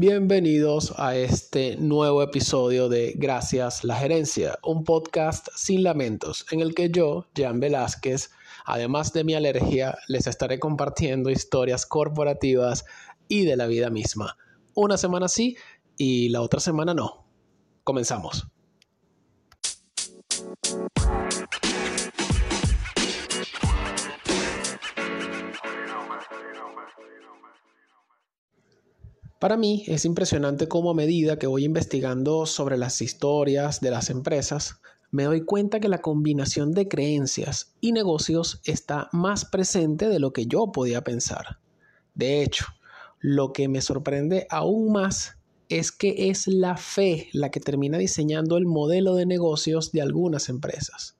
Bienvenidos a este nuevo episodio de Gracias la Gerencia, un podcast sin lamentos en el que yo, Jan Velázquez, además de mi alergia, les estaré compartiendo historias corporativas y de la vida misma. Una semana sí y la otra semana no. Comenzamos. Para mí es impresionante cómo a medida que voy investigando sobre las historias de las empresas, me doy cuenta que la combinación de creencias y negocios está más presente de lo que yo podía pensar. De hecho, lo que me sorprende aún más es que es la fe la que termina diseñando el modelo de negocios de algunas empresas.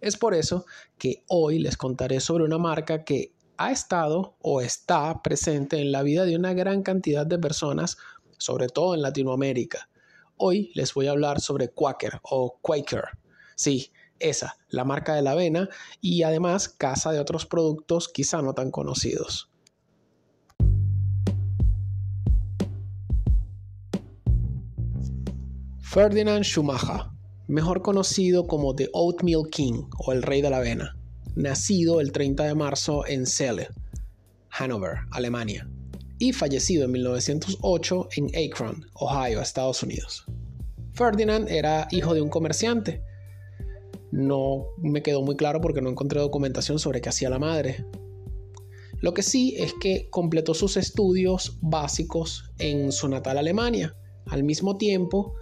Es por eso que hoy les contaré sobre una marca que ha estado o está presente en la vida de una gran cantidad de personas, sobre todo en Latinoamérica. Hoy les voy a hablar sobre Quaker o Quaker. Sí, esa, la marca de la avena y además casa de otros productos quizá no tan conocidos. Ferdinand Schumacher, mejor conocido como The Oatmeal King o el Rey de la Avena nacido el 30 de marzo en Celle, Hanover, Alemania, y fallecido en 1908 en Akron, Ohio, Estados Unidos. Ferdinand era hijo de un comerciante. No me quedó muy claro porque no encontré documentación sobre qué hacía la madre. Lo que sí es que completó sus estudios básicos en su natal Alemania, al mismo tiempo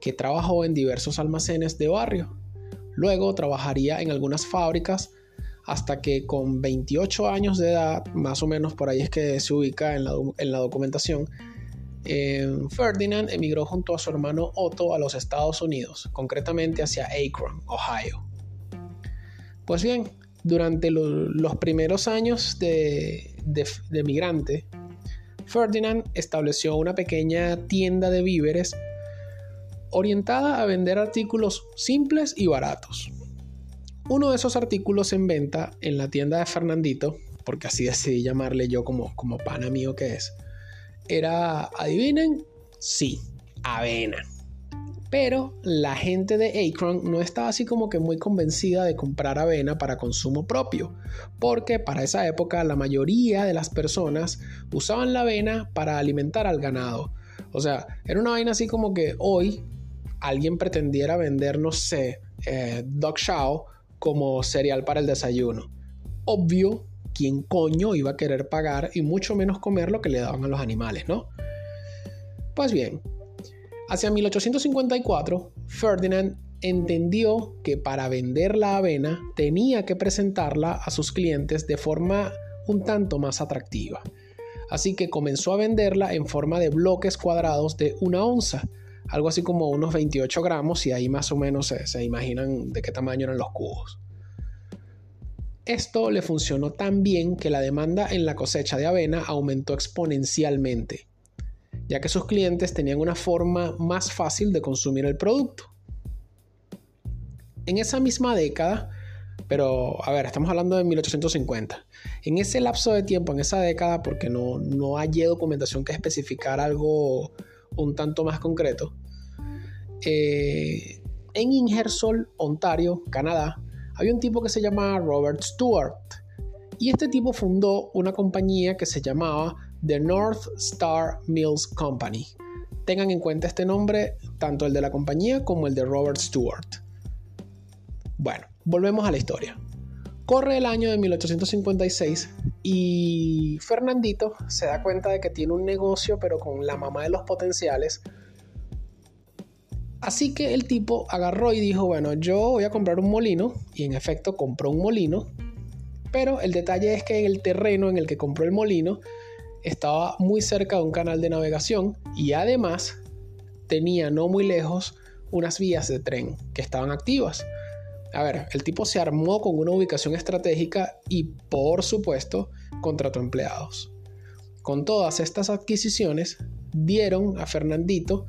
que trabajó en diversos almacenes de barrio. Luego trabajaría en algunas fábricas hasta que con 28 años de edad, más o menos por ahí es que se ubica en la, documentación, eh, Ferdinand emigró junto a su hermano Otto a los Estados Unidos, concretamente hacia Akron, Ohio. Pues bien, durante los primeros años de, de migrante, Ferdinand estableció una pequeña tienda de víveres orientada a vender artículos simples y baratos. Uno de esos artículos en venta en la tienda de Fernandito, porque así decidí llamarle yo como, como pana que es, era, adivinen, sí, avena. Pero la gente de Akron no estaba así como que muy convencida de comprar avena para consumo propio, porque para esa época la mayoría de las personas usaban la avena para alimentar al ganado. O sea, era una vaina así como que hoy alguien pretendiera vender, no sé, eh, dog como cereal para el desayuno. Obvio, ¿quién coño iba a querer pagar y mucho menos comer lo que le daban a los animales, no? Pues bien, hacia 1854, Ferdinand entendió que para vender la avena tenía que presentarla a sus clientes de forma un tanto más atractiva. Así que comenzó a venderla en forma de bloques cuadrados de una onza, algo así como unos 28 gramos y ahí más o menos se, imaginan de qué tamaño eran los cubos. Esto le funcionó tan bien que la demanda en la cosecha de avena aumentó exponencialmente, ya que sus clientes tenían una forma más fácil de consumir el producto. En esa misma década, pero a ver, estamos hablando de 1850, en ese lapso de tiempo, en esa década, porque no, no hay documentación que especificar algo un tanto más concreto, eh, en Ingersoll, Ontario, Canadá, había un tipo que se llamaba Robert Stewart. Y este tipo fundó una compañía que se llamaba The North Star Mills Company. Tengan en cuenta este nombre, tanto el de la compañía como el de Robert Stewart. Bueno, volvemos a la historia. Corre el año de 1856 y Fernandito se da cuenta de que tiene un negocio pero con la mamá de los potenciales. Así que el tipo agarró y dijo, bueno, yo voy a comprar un molino y en efecto compró un molino, pero el detalle es que en el terreno en el que compró el molino estaba muy cerca de un canal de navegación y además tenía no muy lejos unas vías de tren que estaban activas. A ver, el tipo se armó con una ubicación estratégica y por supuesto contrató empleados. Con todas estas adquisiciones dieron a Fernandito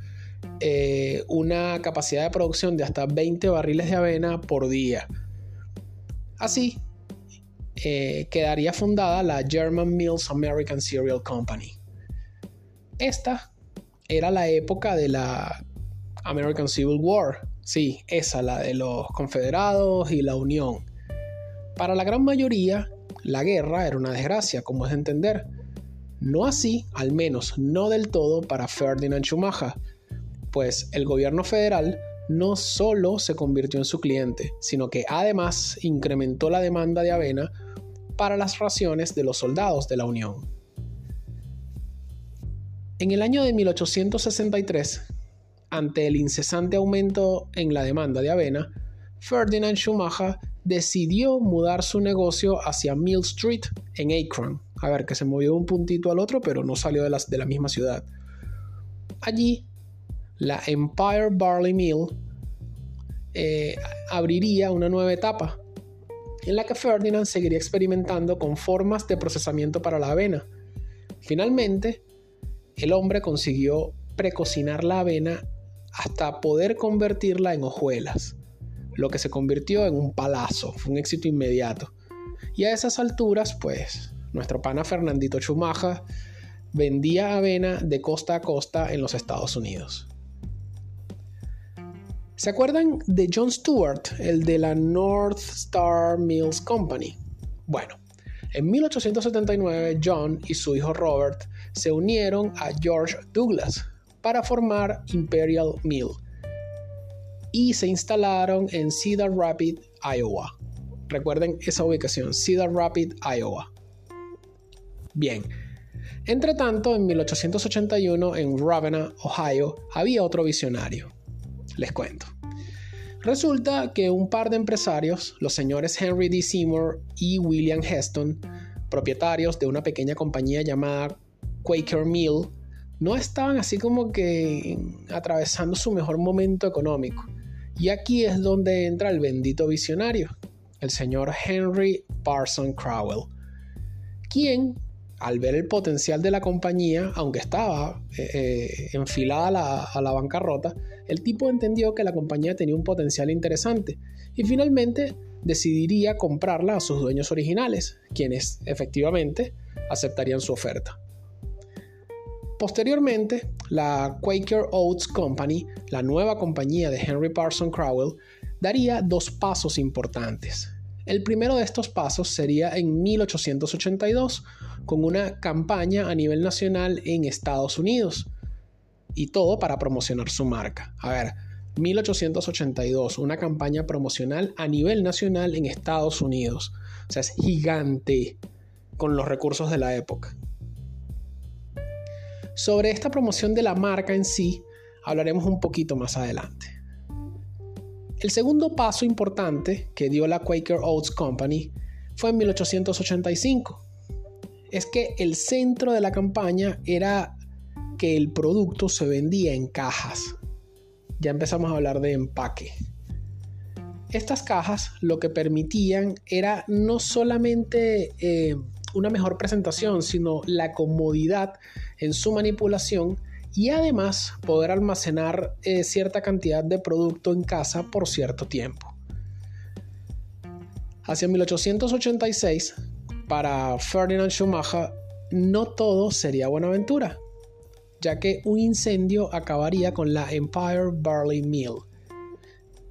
eh, una capacidad de producción de hasta 20 barriles de avena por día. Así eh, quedaría fundada la German Mills American Cereal Company. Esta era la época de la American Civil War, sí, esa, la de los confederados y la Unión. Para la gran mayoría, la guerra era una desgracia, como es de entender. No así, al menos no del todo, para Ferdinand Schumacher, pues el gobierno federal no solo se convirtió en su cliente, sino que además incrementó la demanda de avena para las raciones de los soldados de la Unión. En el año de 1863, ante el incesante aumento en la demanda de avena, Ferdinand Schumacher decidió mudar su negocio hacia Mill Street en Akron. A ver, que se movió un puntito al otro, pero no salió de la, de la misma ciudad. Allí la Empire Barley Mill eh, abriría una nueva etapa en la que Ferdinand seguiría experimentando con formas de procesamiento para la avena. Finalmente, el hombre consiguió precocinar la avena hasta poder convertirla en hojuelas, lo que se convirtió en un palazo, fue un éxito inmediato. Y a esas alturas, pues, nuestro pana Fernandito Chumaja vendía avena de costa a costa en los Estados Unidos. ¿Se acuerdan de John Stewart, el de la North Star Mills Company? Bueno, en 1879 John y su hijo Robert se unieron a George Douglas para formar Imperial Mill y se instalaron en Cedar Rapid, Iowa. Recuerden esa ubicación, Cedar Rapid, Iowa. Bien, entre tanto, en 1881 en Ravenna, Ohio, había otro visionario, les cuento. Resulta que un par de empresarios, los señores Henry D. Seymour y William Heston, propietarios de una pequeña compañía llamada Quaker Mill, no estaban así como que atravesando su mejor momento económico. Y aquí es donde entra el bendito visionario, el señor Henry Parson Crowell, quien al ver el potencial de la compañía, aunque estaba eh, eh, enfilada a la, bancarrota, el tipo entendió que la compañía tenía un potencial interesante y finalmente decidiría comprarla a sus dueños originales, quienes efectivamente aceptarían su oferta. Posteriormente, la Quaker Oats Company, la nueva compañía de Henry Parson Crowell, daría dos pasos importantes. El primero de estos pasos sería en 1882, con una campaña a nivel nacional en Estados Unidos. Y todo para promocionar su marca. A ver, 1882, una campaña promocional a nivel nacional en Estados Unidos. O sea, es gigante con los recursos de la época. Sobre esta promoción de la marca en sí, hablaremos un poquito más adelante. El segundo paso importante que dio la Quaker Oats Company fue en 1885, es que el centro de la campaña era que el producto se vendía en cajas. Ya empezamos a hablar de empaque. Estas cajas lo que permitían era no solamente eh, una mejor presentación, sino la comodidad en su manipulación y además poder almacenar eh, cierta cantidad de producto en casa por cierto tiempo. Hacia 1886, para Ferdinand Schumacher no todo sería buena aventura, ya que un incendio acabaría con la Empire Barley Mill.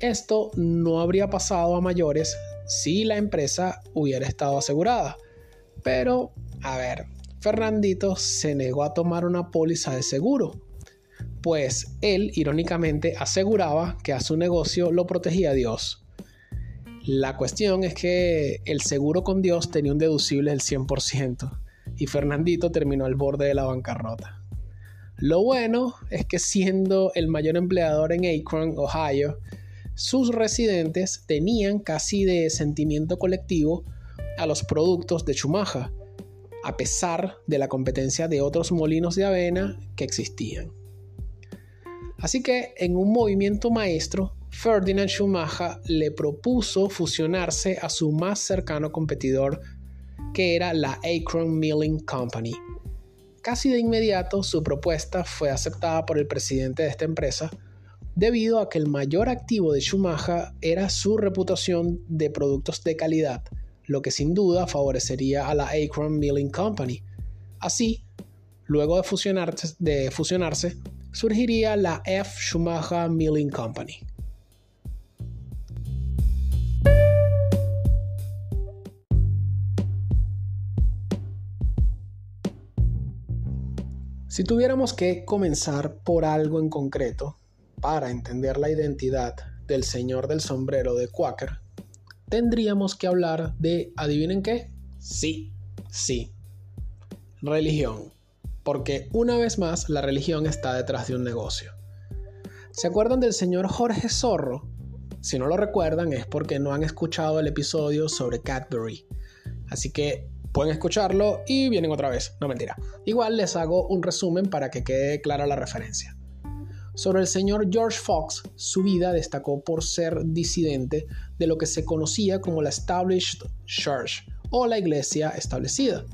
Esto no habría pasado a mayores si la empresa hubiera estado asegurada. Pero, a ver, Fernandito se negó a tomar una póliza de seguro, pues él irónicamente aseguraba que a su negocio lo protegía Dios. La cuestión es que el seguro con Dios tenía un deducible del 100% y Fernandito terminó al borde de la bancarrota. Lo bueno es que siendo el mayor empleador en Akron, Ohio, sus residentes tenían casi de sentimiento colectivo a los productos de Chumaja, a pesar de la competencia de otros molinos de avena que existían. Así que en un movimiento maestro, Ferdinand Schumacher le propuso fusionarse a su más cercano competidor, que era la Akron Milling Company. Casi de inmediato su propuesta fue aceptada por el presidente de esta empresa, debido a que el mayor activo de Schumacher era su reputación de productos de calidad, lo que sin duda favorecería a la Akron Milling Company. Así, Luego de fusionarse, surgiría la F. Schumacher Milling Company. Si tuviéramos que comenzar por algo en concreto para entender la identidad del señor del sombrero de Quaker, tendríamos que hablar de, adivinen qué, sí, sí, religión, porque una vez más la religión está detrás de un negocio. ¿Se acuerdan del señor Jorge Zorro? Si no lo recuerdan es porque no han escuchado el episodio sobre Cadbury. Así que pueden escucharlo y vienen otra vez. No mentira. Igual les hago un resumen para que quede clara la referencia. Sobre el señor George Fox, su vida destacó por ser disidente de lo que se conocía como la Established Church o la iglesia establecida.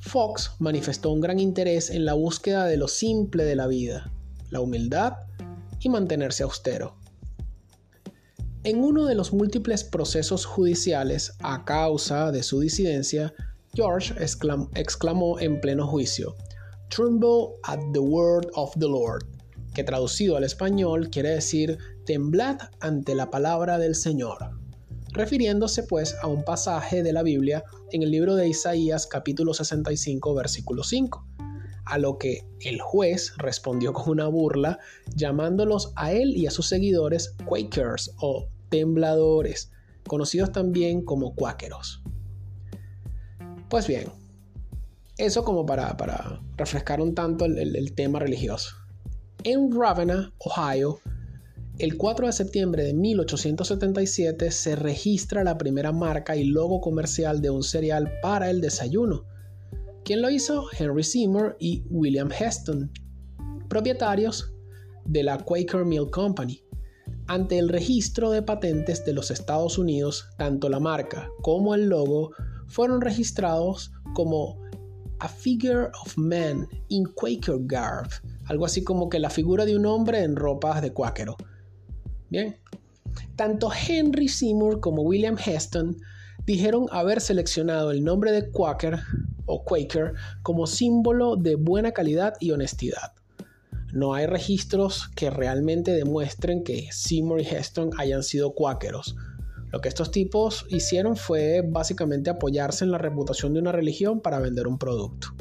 Fox manifestó un gran interés en la búsqueda de lo simple de la vida, la humildad y mantenerse austero. En uno de los múltiples procesos judiciales a causa de su disidencia, George exclamó en pleno juicio, Tremble at the word of the Lord, que traducido al español quiere decir temblad ante la palabra del Señor, refiriéndose pues a un pasaje de la Biblia en el libro de Isaías capítulo 65 versículo 5, a lo que el juez respondió con una burla llamándolos a él y a sus seguidores Quakers o tembladores, conocidos también como cuáqueros. Pues bien, eso como para, refrescar un tanto el, tema religioso. En Ravenna, Ohio, el 4 de septiembre de 1877 se registra la primera marca y logo comercial de un cereal para el desayuno. ¿Quién lo hizo? Henry Seymour y William Heston, propietarios de la Quaker Mill Company. Ante el registro de patentes de los Estados Unidos, tanto la marca como el logo fueron registrados como a figure of man in Quaker garb, algo así como que la figura de un hombre en ropas de cuáquero. Bien, tanto Henry Seymour como William Heston dijeron haber seleccionado el nombre de Quaker o Quaker como símbolo de buena calidad y honestidad. No hay registros que realmente demuestren que Seymour y Heston hayan sido cuáqueros, lo que estos tipos hicieron fue básicamente apoyarse en la reputación de una religión para vender un producto.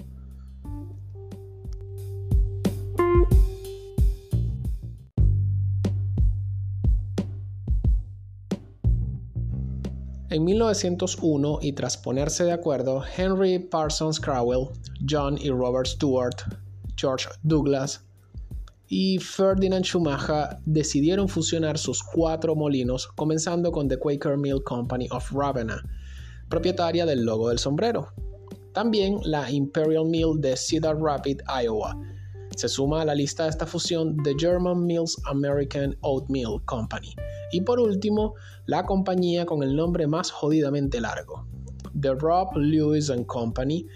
En 1901, y tras ponerse de acuerdo, Henry Parsons Crowell, John y Robert Stewart, George Douglas, y Ferdinand Schumacher decidieron fusionar sus cuatro molinos, comenzando con The Quaker Mill Company of Ravenna, propietaria del logo del sombrero. También la Imperial Mill de Cedar Rapids, Iowa. Se suma a la lista de esta fusión The German Mills American Oatmeal Company. Y por último, la compañía con el nombre más jodidamente largo, The Rob Lewis Company,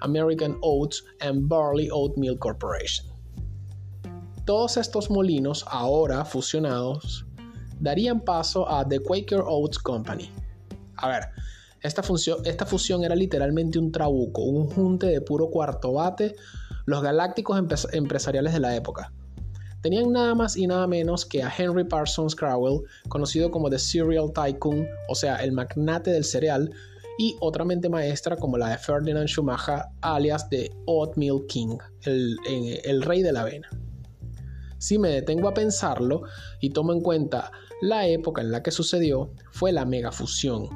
American Oats and Barley Oatmeal Corporation. Todos estos molinos, ahora fusionados, darían paso a The Quaker Oats Company. A ver, esta, esta fusión era literalmente un trabuco, un junte de puro cuarto bate, los galácticos empresariales de la época. Tenían nada más y nada menos que a Henry Parsons Crowell, conocido como The Cereal Tycoon, o sea, el magnate del cereal, y otra mente maestra como la de Ferdinand Schumacher, alias The Oatmeal King, el, el rey de la avena. Si me detengo a pensarlo y tomo en cuenta la época en la que sucedió, fue la megafusión.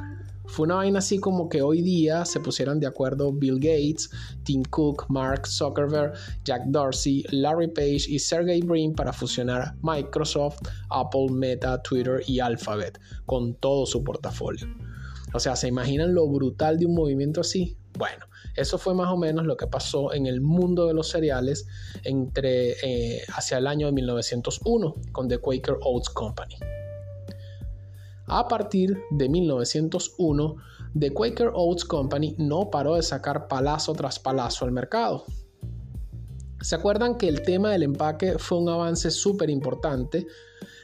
Fue una vaina así como que hoy día se pusieran de acuerdo Bill Gates, Tim Cook, Mark Zuckerberg, Jack Dorsey, Larry Page y Sergey Brin para fusionar Microsoft, Apple, Meta, Twitter y Alphabet con todo su portafolio. O sea, ¿se imaginan lo brutal de un movimiento así? Bueno, eso fue más o menos lo que pasó en el mundo de los cereales entre, eh, hacia el año de 1901 con The Quaker Oats Company. A partir de 1901, The Quaker Oats Company no paró de sacar palazo tras palazo al mercado. ¿Se acuerdan que el tema del empaque fue un avance súper importante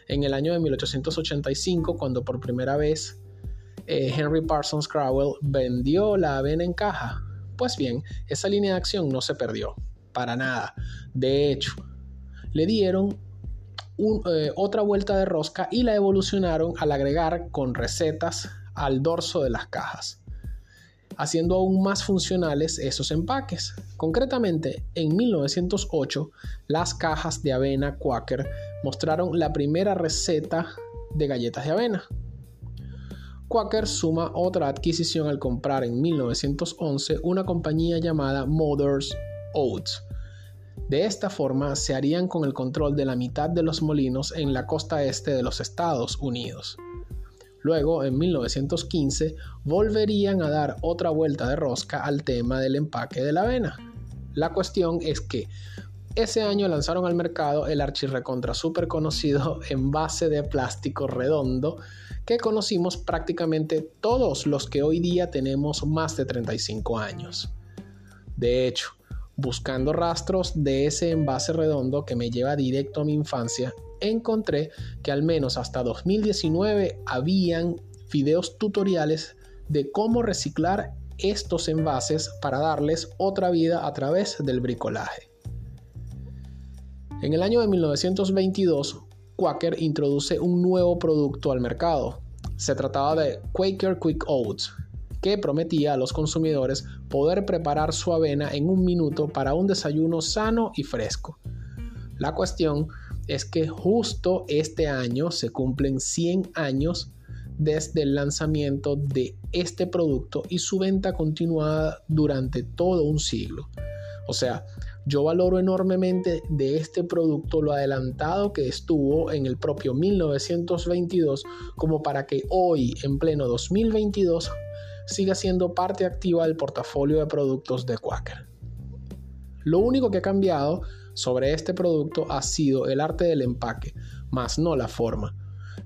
en el año de 1885 cuando por primera vez eh, Henry Parsons Crowell vendió la avena en caja? Pues bien, esa línea de acción no se perdió, para nada. De hecho, le dieron eh, otra vuelta de rosca y la evolucionaron al agregar con recetas al dorso de las cajas, haciendo aún más funcionales esos empaques. Concretamente, en 1908, las cajas de avena Quaker mostraron la primera receta de galletas de avena. Quaker suma otra adquisición al comprar en 1911 una compañía llamada Mother's Oats. De esta forma se harían con el control de la mitad de los molinos en la costa este de los Estados Unidos. Luego, en 1915, volverían a dar otra vuelta de rosca al tema del empaque de la avena. La cuestión es que ese año lanzaron al mercado el archirrecontra super conocido envase de plástico redondo que conocimos prácticamente todos los que hoy día tenemos más de 35 años. De hecho, buscando rastros de ese envase redondo que me lleva directo a mi infancia, encontré que al menos hasta 2019 habían videos tutoriales de cómo reciclar estos envases para darles otra vida a través del bricolaje. En el año de 1922, Quaker introduce un nuevo producto al mercado. Se trataba de Quaker Quick Oats, que prometía a los consumidores poder preparar su avena en un minuto para un desayuno sano y fresco. La cuestión es que justo este año se cumplen 100 años desde el lanzamiento de este producto y su venta continuada durante todo un siglo. O sea, yo valoro enormemente de este producto lo adelantado que estuvo en el propio 1922 como para que hoy, en pleno 2022, siga siendo parte activa del portafolio de productos de Quaker. Lo único que ha cambiado sobre este producto ha sido el arte del empaque, más no la forma.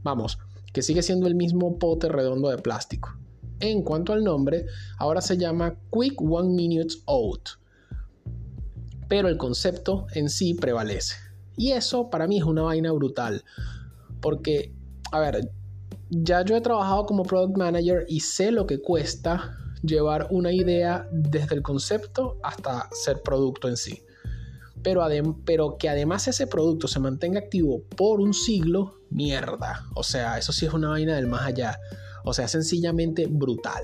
Vamos, que sigue siendo el mismo pote redondo de plástico. En cuanto al nombre, ahora se llama Quick One Minute Oat, pero el concepto en sí prevalece. Y eso para mí es una vaina brutal, porque, a ver, ya yo he trabajado como product manager y sé lo que cuesta llevar una idea desde el concepto hasta ser producto en sí pero, que además ese producto se mantenga activo por un siglo, mierda. O sea, eso sí es una vaina del más allá. O sea, sencillamente brutal.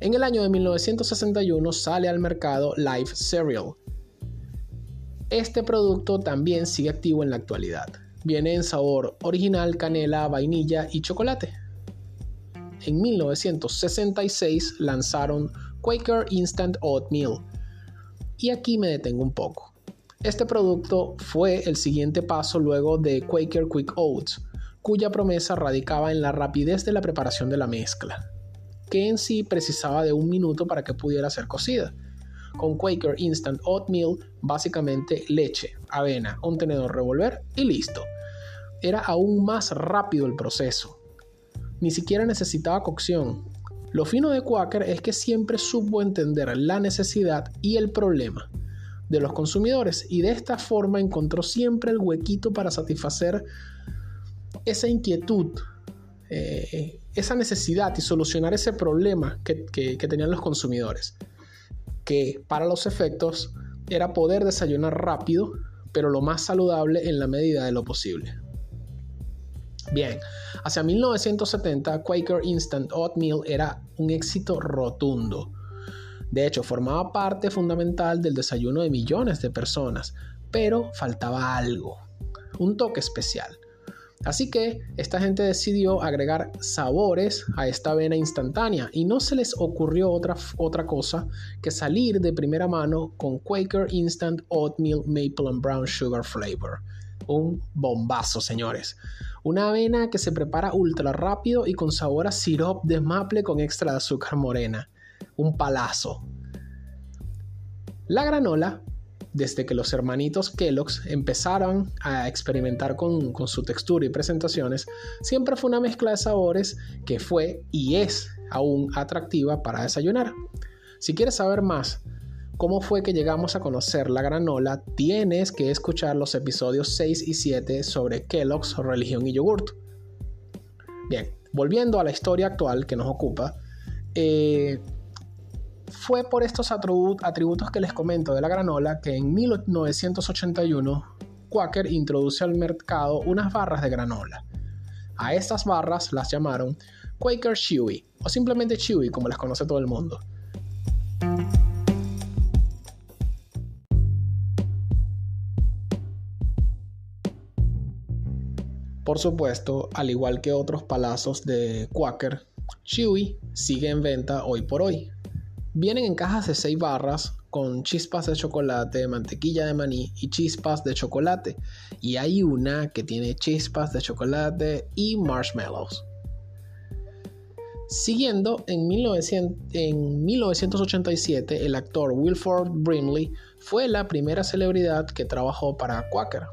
En el año de 1961 sale al mercado Life Cereal. Este producto también sigue activo en la actualidad. Viene en sabor original, canela, vainilla y chocolate. En 1966 lanzaron Quaker Instant Oatmeal, y aquí me detengo un poco. Este producto fue el siguiente paso luego de Quaker Quick Oats, cuya promesa radicaba en la rapidez de la preparación de la mezcla, que en sí precisaba de un minuto para que pudiera ser cocida. Con Quaker Instant Oatmeal, básicamente leche, avena, un tenedor revolver y listo. Era aún más rápido el proceso. Ni siquiera necesitaba cocción, lo fino de Quaker es que siempre supo entender la necesidad y el problema de los consumidores y de esta forma encontró siempre el huequito para satisfacer esa inquietud, eh, esa necesidad y solucionar ese problema que, que tenían los consumidores, que para los efectos era poder desayunar rápido, pero lo más saludable en la medida de lo posible. Bien, hacia 1970 Quaker Instant Oatmeal era un éxito rotundo. De hecho, formaba parte fundamental del desayuno de millones de personas, pero faltaba algo, un toque especial. Así que esta gente decidió agregar sabores a esta avena instantánea y no se les ocurrió otra, otra cosa que salir de primera mano con Quaker Instant Oatmeal Maple and Brown Sugar Flavor. Un bombazo, señores. Una avena que se prepara ultra rápido y con sabor a sirop de maple con extra de azúcar morena. Un palazo. La granola, desde que los hermanitos Kellogg's empezaron a experimentar con, con su textura y presentaciones, siempre fue una mezcla de sabores que fue y es aún atractiva para desayunar. Si quieres saber más cómo fue que llegamos a conocer la granola, tienes que escuchar los episodios 6 y 7 sobre Kellogg's, religión y yogurt. Bien, volviendo a la historia actual que nos ocupa, eh, Fue por estos atributos que les comento de la granola que en 1981 Quaker introduce al mercado unas barras de granola. A estas barras las llamaron Quaker Chewy o simplemente Chewy como las conoce todo el mundo. Por supuesto, al igual que otros palazos de Quaker, Chewy sigue en venta hoy por hoy. Vienen en cajas de 6 barras con chispas de chocolate, mantequilla de maní y chispas de chocolate. Y hay una que tiene chispas de chocolate y marshmallows. Siguiendo, en, en 1987 el actor Wilford Brimley fue la primera celebridad que trabajó para Quaker.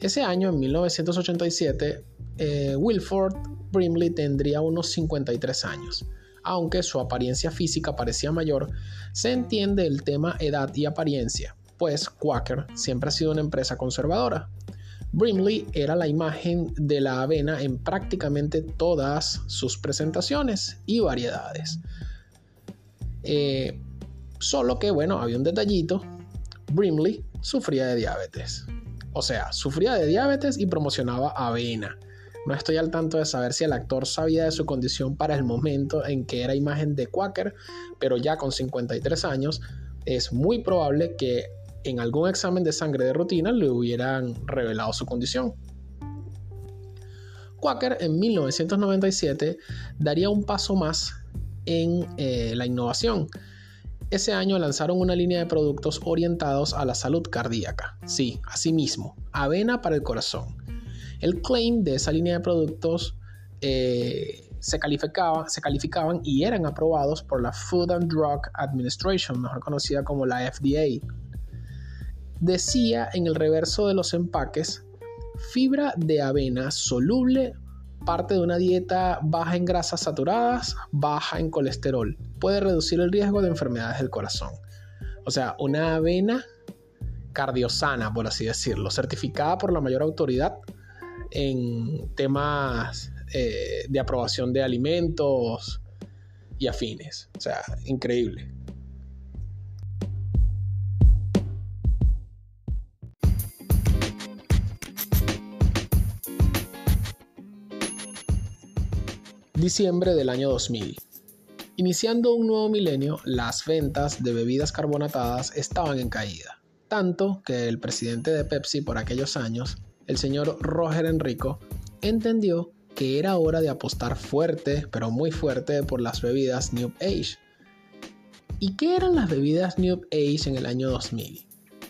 Ese año, en 1987, eh, Wilford Brimley tendría unos 53 años. Aunque su apariencia física parecía mayor, se entiende el tema edad y apariencia, pues Quaker siempre ha sido una empresa conservadora. Brimley era la imagen de la avena en prácticamente todas sus presentaciones y variedades. Eh, solo que, bueno, había un detallito. Brimley sufría de diabetes. O sea, sufría de diabetes y promocionaba avena. No estoy al tanto de saber si el actor sabía de su condición para el momento en que era imagen de Quaker, pero ya con 53 años es muy probable que en algún examen de sangre de rutina le hubieran revelado su condición. Quaker en 1997 daría un paso más en eh, la innovación ese año lanzaron una línea de productos orientados a la salud cardíaca. Sí, así mismo, avena para el corazón. El claim de esa línea de productos eh, se, calificaba, se calificaban y eran aprobados por la Food and Drug Administration, mejor conocida como la FDA. Decía en el reverso de los empaques, fibra de avena soluble parte de una dieta baja en grasas saturadas, baja en colesterol. Puede reducir el riesgo de enfermedades del corazón. O sea, una avena cardiosana, por así decirlo, certificada por la mayor autoridad en temas eh, de aprobación de alimentos y afines. O sea, increíble. Diciembre del año 2000. Iniciando un nuevo milenio, las ventas de bebidas carbonatadas estaban en caída, tanto que el presidente de Pepsi por aquellos años, el señor Roger Enrico, entendió que era hora de apostar fuerte, pero muy fuerte, por las bebidas New Age. ¿Y qué eran las bebidas New Age en el año 2000?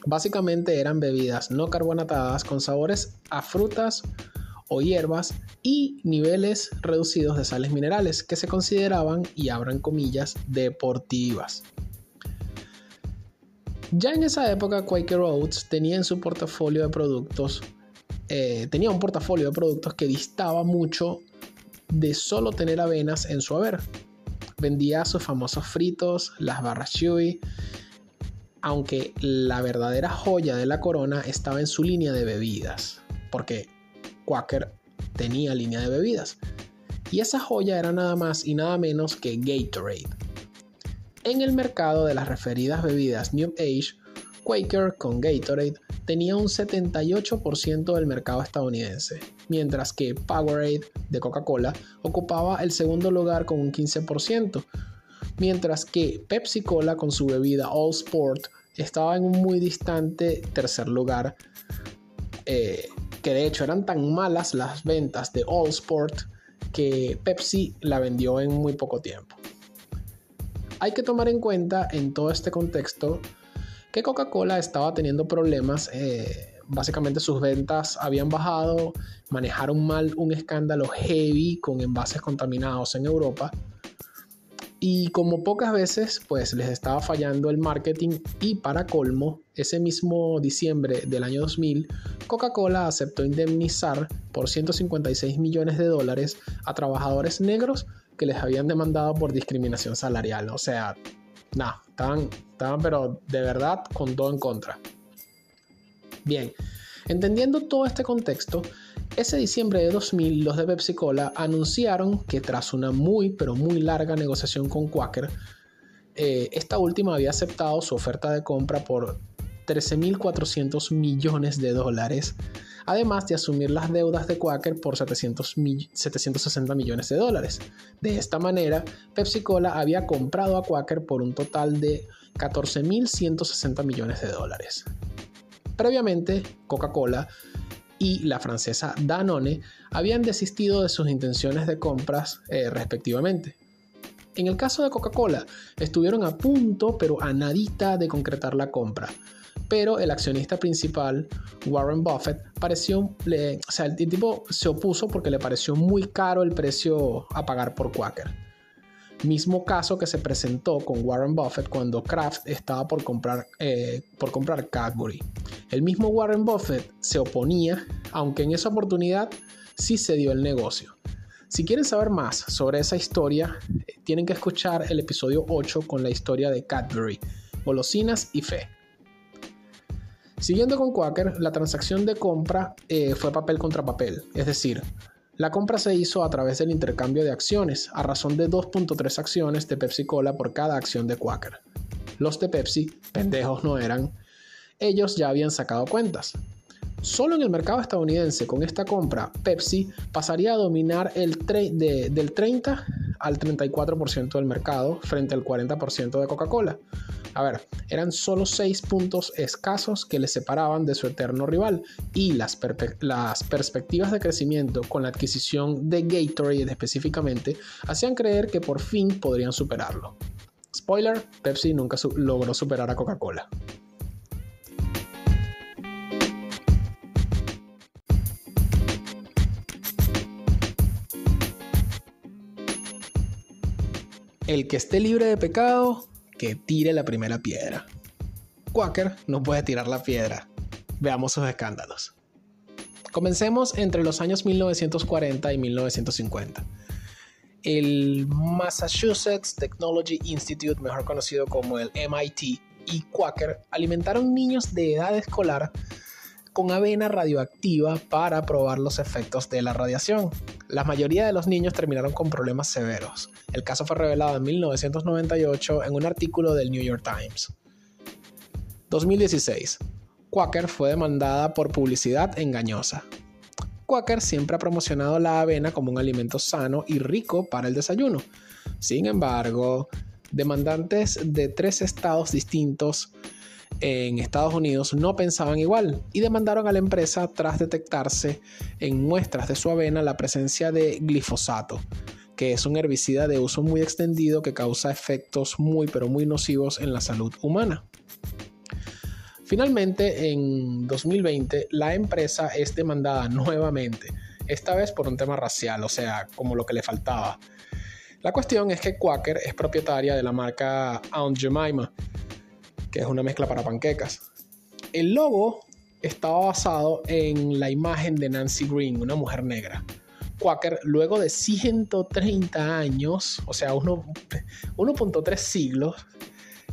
Básicamente eran bebidas no carbonatadas con sabores a frutas o hierbas y niveles reducidos de sales minerales que se consideraban, y abran comillas, deportivas. Ya en esa época Quaker Oats tenía en su portafolio de productos, eh, tenía un portafolio de productos que distaba mucho de solo tener avenas en su haber. Vendía sus famosos fritos, las barras chewy, aunque la verdadera joya de la corona estaba en su línea de bebidas, porque Quaker tenía línea de bebidas. Y esa joya era nada más y nada menos que Gatorade. En el mercado de las referidas bebidas New Age, Quaker con Gatorade tenía un 78% del mercado estadounidense, mientras que Powerade de Coca-Cola ocupaba el segundo lugar con un 15%, mientras que Pepsi Cola con su bebida All Sport estaba en un muy distante tercer lugar eh, que de hecho eran tan malas las ventas de All Sport que Pepsi la vendió en muy poco tiempo. Hay que tomar en cuenta en todo este contexto que Coca-Cola estaba teniendo problemas, eh, básicamente sus ventas habían bajado, manejaron mal un escándalo heavy con envases contaminados en Europa y como pocas veces, pues les estaba fallando el marketing y para colmo, ese mismo diciembre del año 2000, Coca-Cola aceptó indemnizar por 156 millones de dólares a trabajadores negros que les habían demandado por discriminación salarial. O sea, nada, estaban, estaban pero de verdad con todo en contra. Bien, entendiendo todo este contexto, ese diciembre de 2000, los de Pepsi Cola anunciaron que tras una muy pero muy larga negociación con Quaker, eh, esta última había aceptado su oferta de compra por 13.400 millones de dólares, además de asumir las deudas de Quaker por 760 millones de dólares. De esta manera, Pepsi Cola había comprado a Quaker por un total de 14.160 millones de dólares. Previamente, Coca-Cola y la francesa Danone habían desistido de sus intenciones de compras eh, respectivamente. En el caso de Coca-Cola, estuvieron a punto, pero a nadita de concretar la compra. Pero el accionista principal, Warren Buffett, pareció, o sea, el tipo se opuso porque le pareció muy caro el precio a pagar por Quaker. Mismo caso que se presentó con Warren Buffett cuando Kraft estaba por comprar, eh, por comprar Cadbury. El mismo Warren Buffett se oponía, aunque en esa oportunidad sí se dio el negocio. Si quieren saber más sobre esa historia, eh, tienen que escuchar el episodio 8 con la historia de Cadbury, golosinas y fe. Siguiendo con Quaker, la transacción de compra eh, fue papel contra papel, es decir, la compra se hizo a través del intercambio de acciones, a razón de 2.3 acciones de Pepsi Cola por cada acción de Quaker. Los de Pepsi, pendejos no eran, ellos ya habían sacado cuentas. Solo en el mercado estadounidense, con esta compra, Pepsi pasaría a dominar el del 30 al 34% del mercado frente al 40% de Coca-Cola. A ver, eran solo 6 puntos escasos que le separaban de su eterno rival y las, las perspectivas de crecimiento con la adquisición de Gatorade específicamente hacían creer que por fin podrían superarlo. Spoiler, Pepsi nunca logró superar a Coca-Cola. El que esté libre de pecado, que tire la primera piedra. Quaker no puede tirar la piedra. Veamos sus escándalos. Comencemos entre los años 1940 y 1950. El Massachusetts Technology Institute, mejor conocido como el MIT, y Quaker alimentaron niños de edad escolar con avena radioactiva para probar los efectos de la radiación. La mayoría de los niños terminaron con problemas severos. El caso fue revelado en 1998 en un artículo del New York Times. 2016. Quaker fue demandada por publicidad engañosa. Quaker siempre ha promocionado la avena como un alimento sano y rico para el desayuno. Sin embargo, demandantes de tres estados distintos en Estados Unidos no pensaban igual y demandaron a la empresa tras detectarse en muestras de su avena la presencia de glifosato, que es un herbicida de uso muy extendido que causa efectos muy pero muy nocivos en la salud humana. Finalmente, en 2020, la empresa es demandada nuevamente, esta vez por un tema racial, o sea, como lo que le faltaba. La cuestión es que Quaker es propietaria de la marca Aunt Jemima, que es una mezcla para panquecas. El logo estaba basado en la imagen de Nancy Green, una mujer negra. Quaker, luego de 130 años, o sea, 1.3 siglos,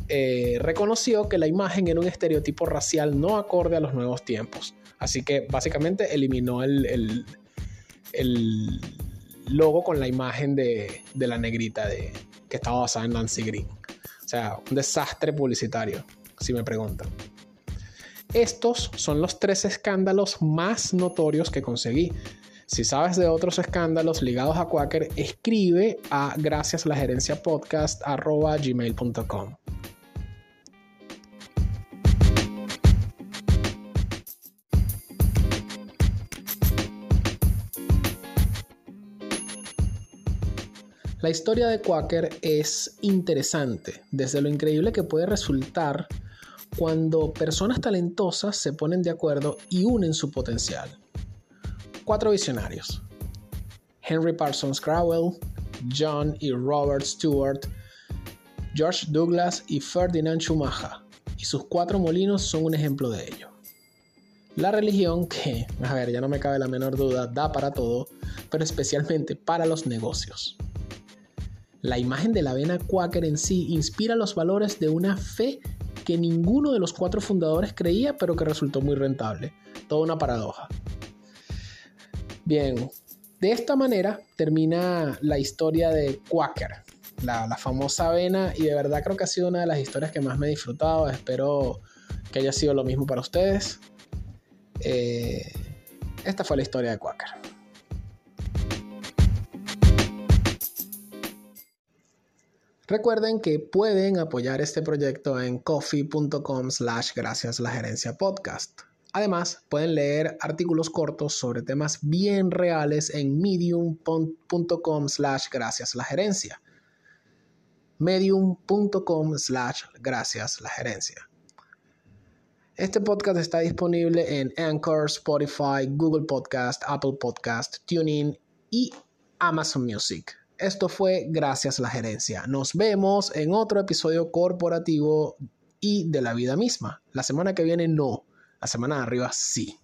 eh, reconoció que la imagen era un estereotipo racial no acorde a los nuevos tiempos. Así que básicamente eliminó el, el, logo con la imagen de, de la negrita de, que estaba basada en Nancy Green sea, un desastre publicitario, si me preguntan. Estos son los tres escándalos más notorios que conseguí. Si sabes de otros escándalos ligados a Quaker, escribe a gracias la historia de Quaker es interesante, desde lo increíble que puede resultar cuando personas talentosas se ponen de acuerdo y unen su potencial. Cuatro visionarios. Henry Parsons Crowell, John y Robert Stewart, George Douglas y Ferdinand Schumacher, y sus cuatro molinos son un ejemplo de ello. La religión que, a ver, ya no me cabe la menor duda, da para todo, pero especialmente para los negocios. La imagen de la avena Quaker en sí inspira los valores de una fe que ninguno de los cuatro fundadores creía, pero que resultó muy rentable. Toda una paradoja. Bien, de esta manera termina la historia de Quaker. la, famosa avena y de verdad creo que ha sido una de las historias que más me he disfrutado. Espero que haya sido lo mismo para ustedes. Eh, esta fue la historia de Quaker. Recuerden que pueden apoyar este proyecto en coffee.com slash gracias la gerencia podcast. Además, pueden leer artículos cortos sobre temas bien reales en medium.com slash gracias la gerencia. medium.com slash gracias la gerencia. Este podcast está disponible en Anchor, Spotify, Google Podcast, Apple Podcast, TuneIn y Amazon Music. Esto fue Gracias la Gerencia. Nos vemos en otro episodio corporativo y de la vida misma. La semana que viene no, la semana de arriba sí.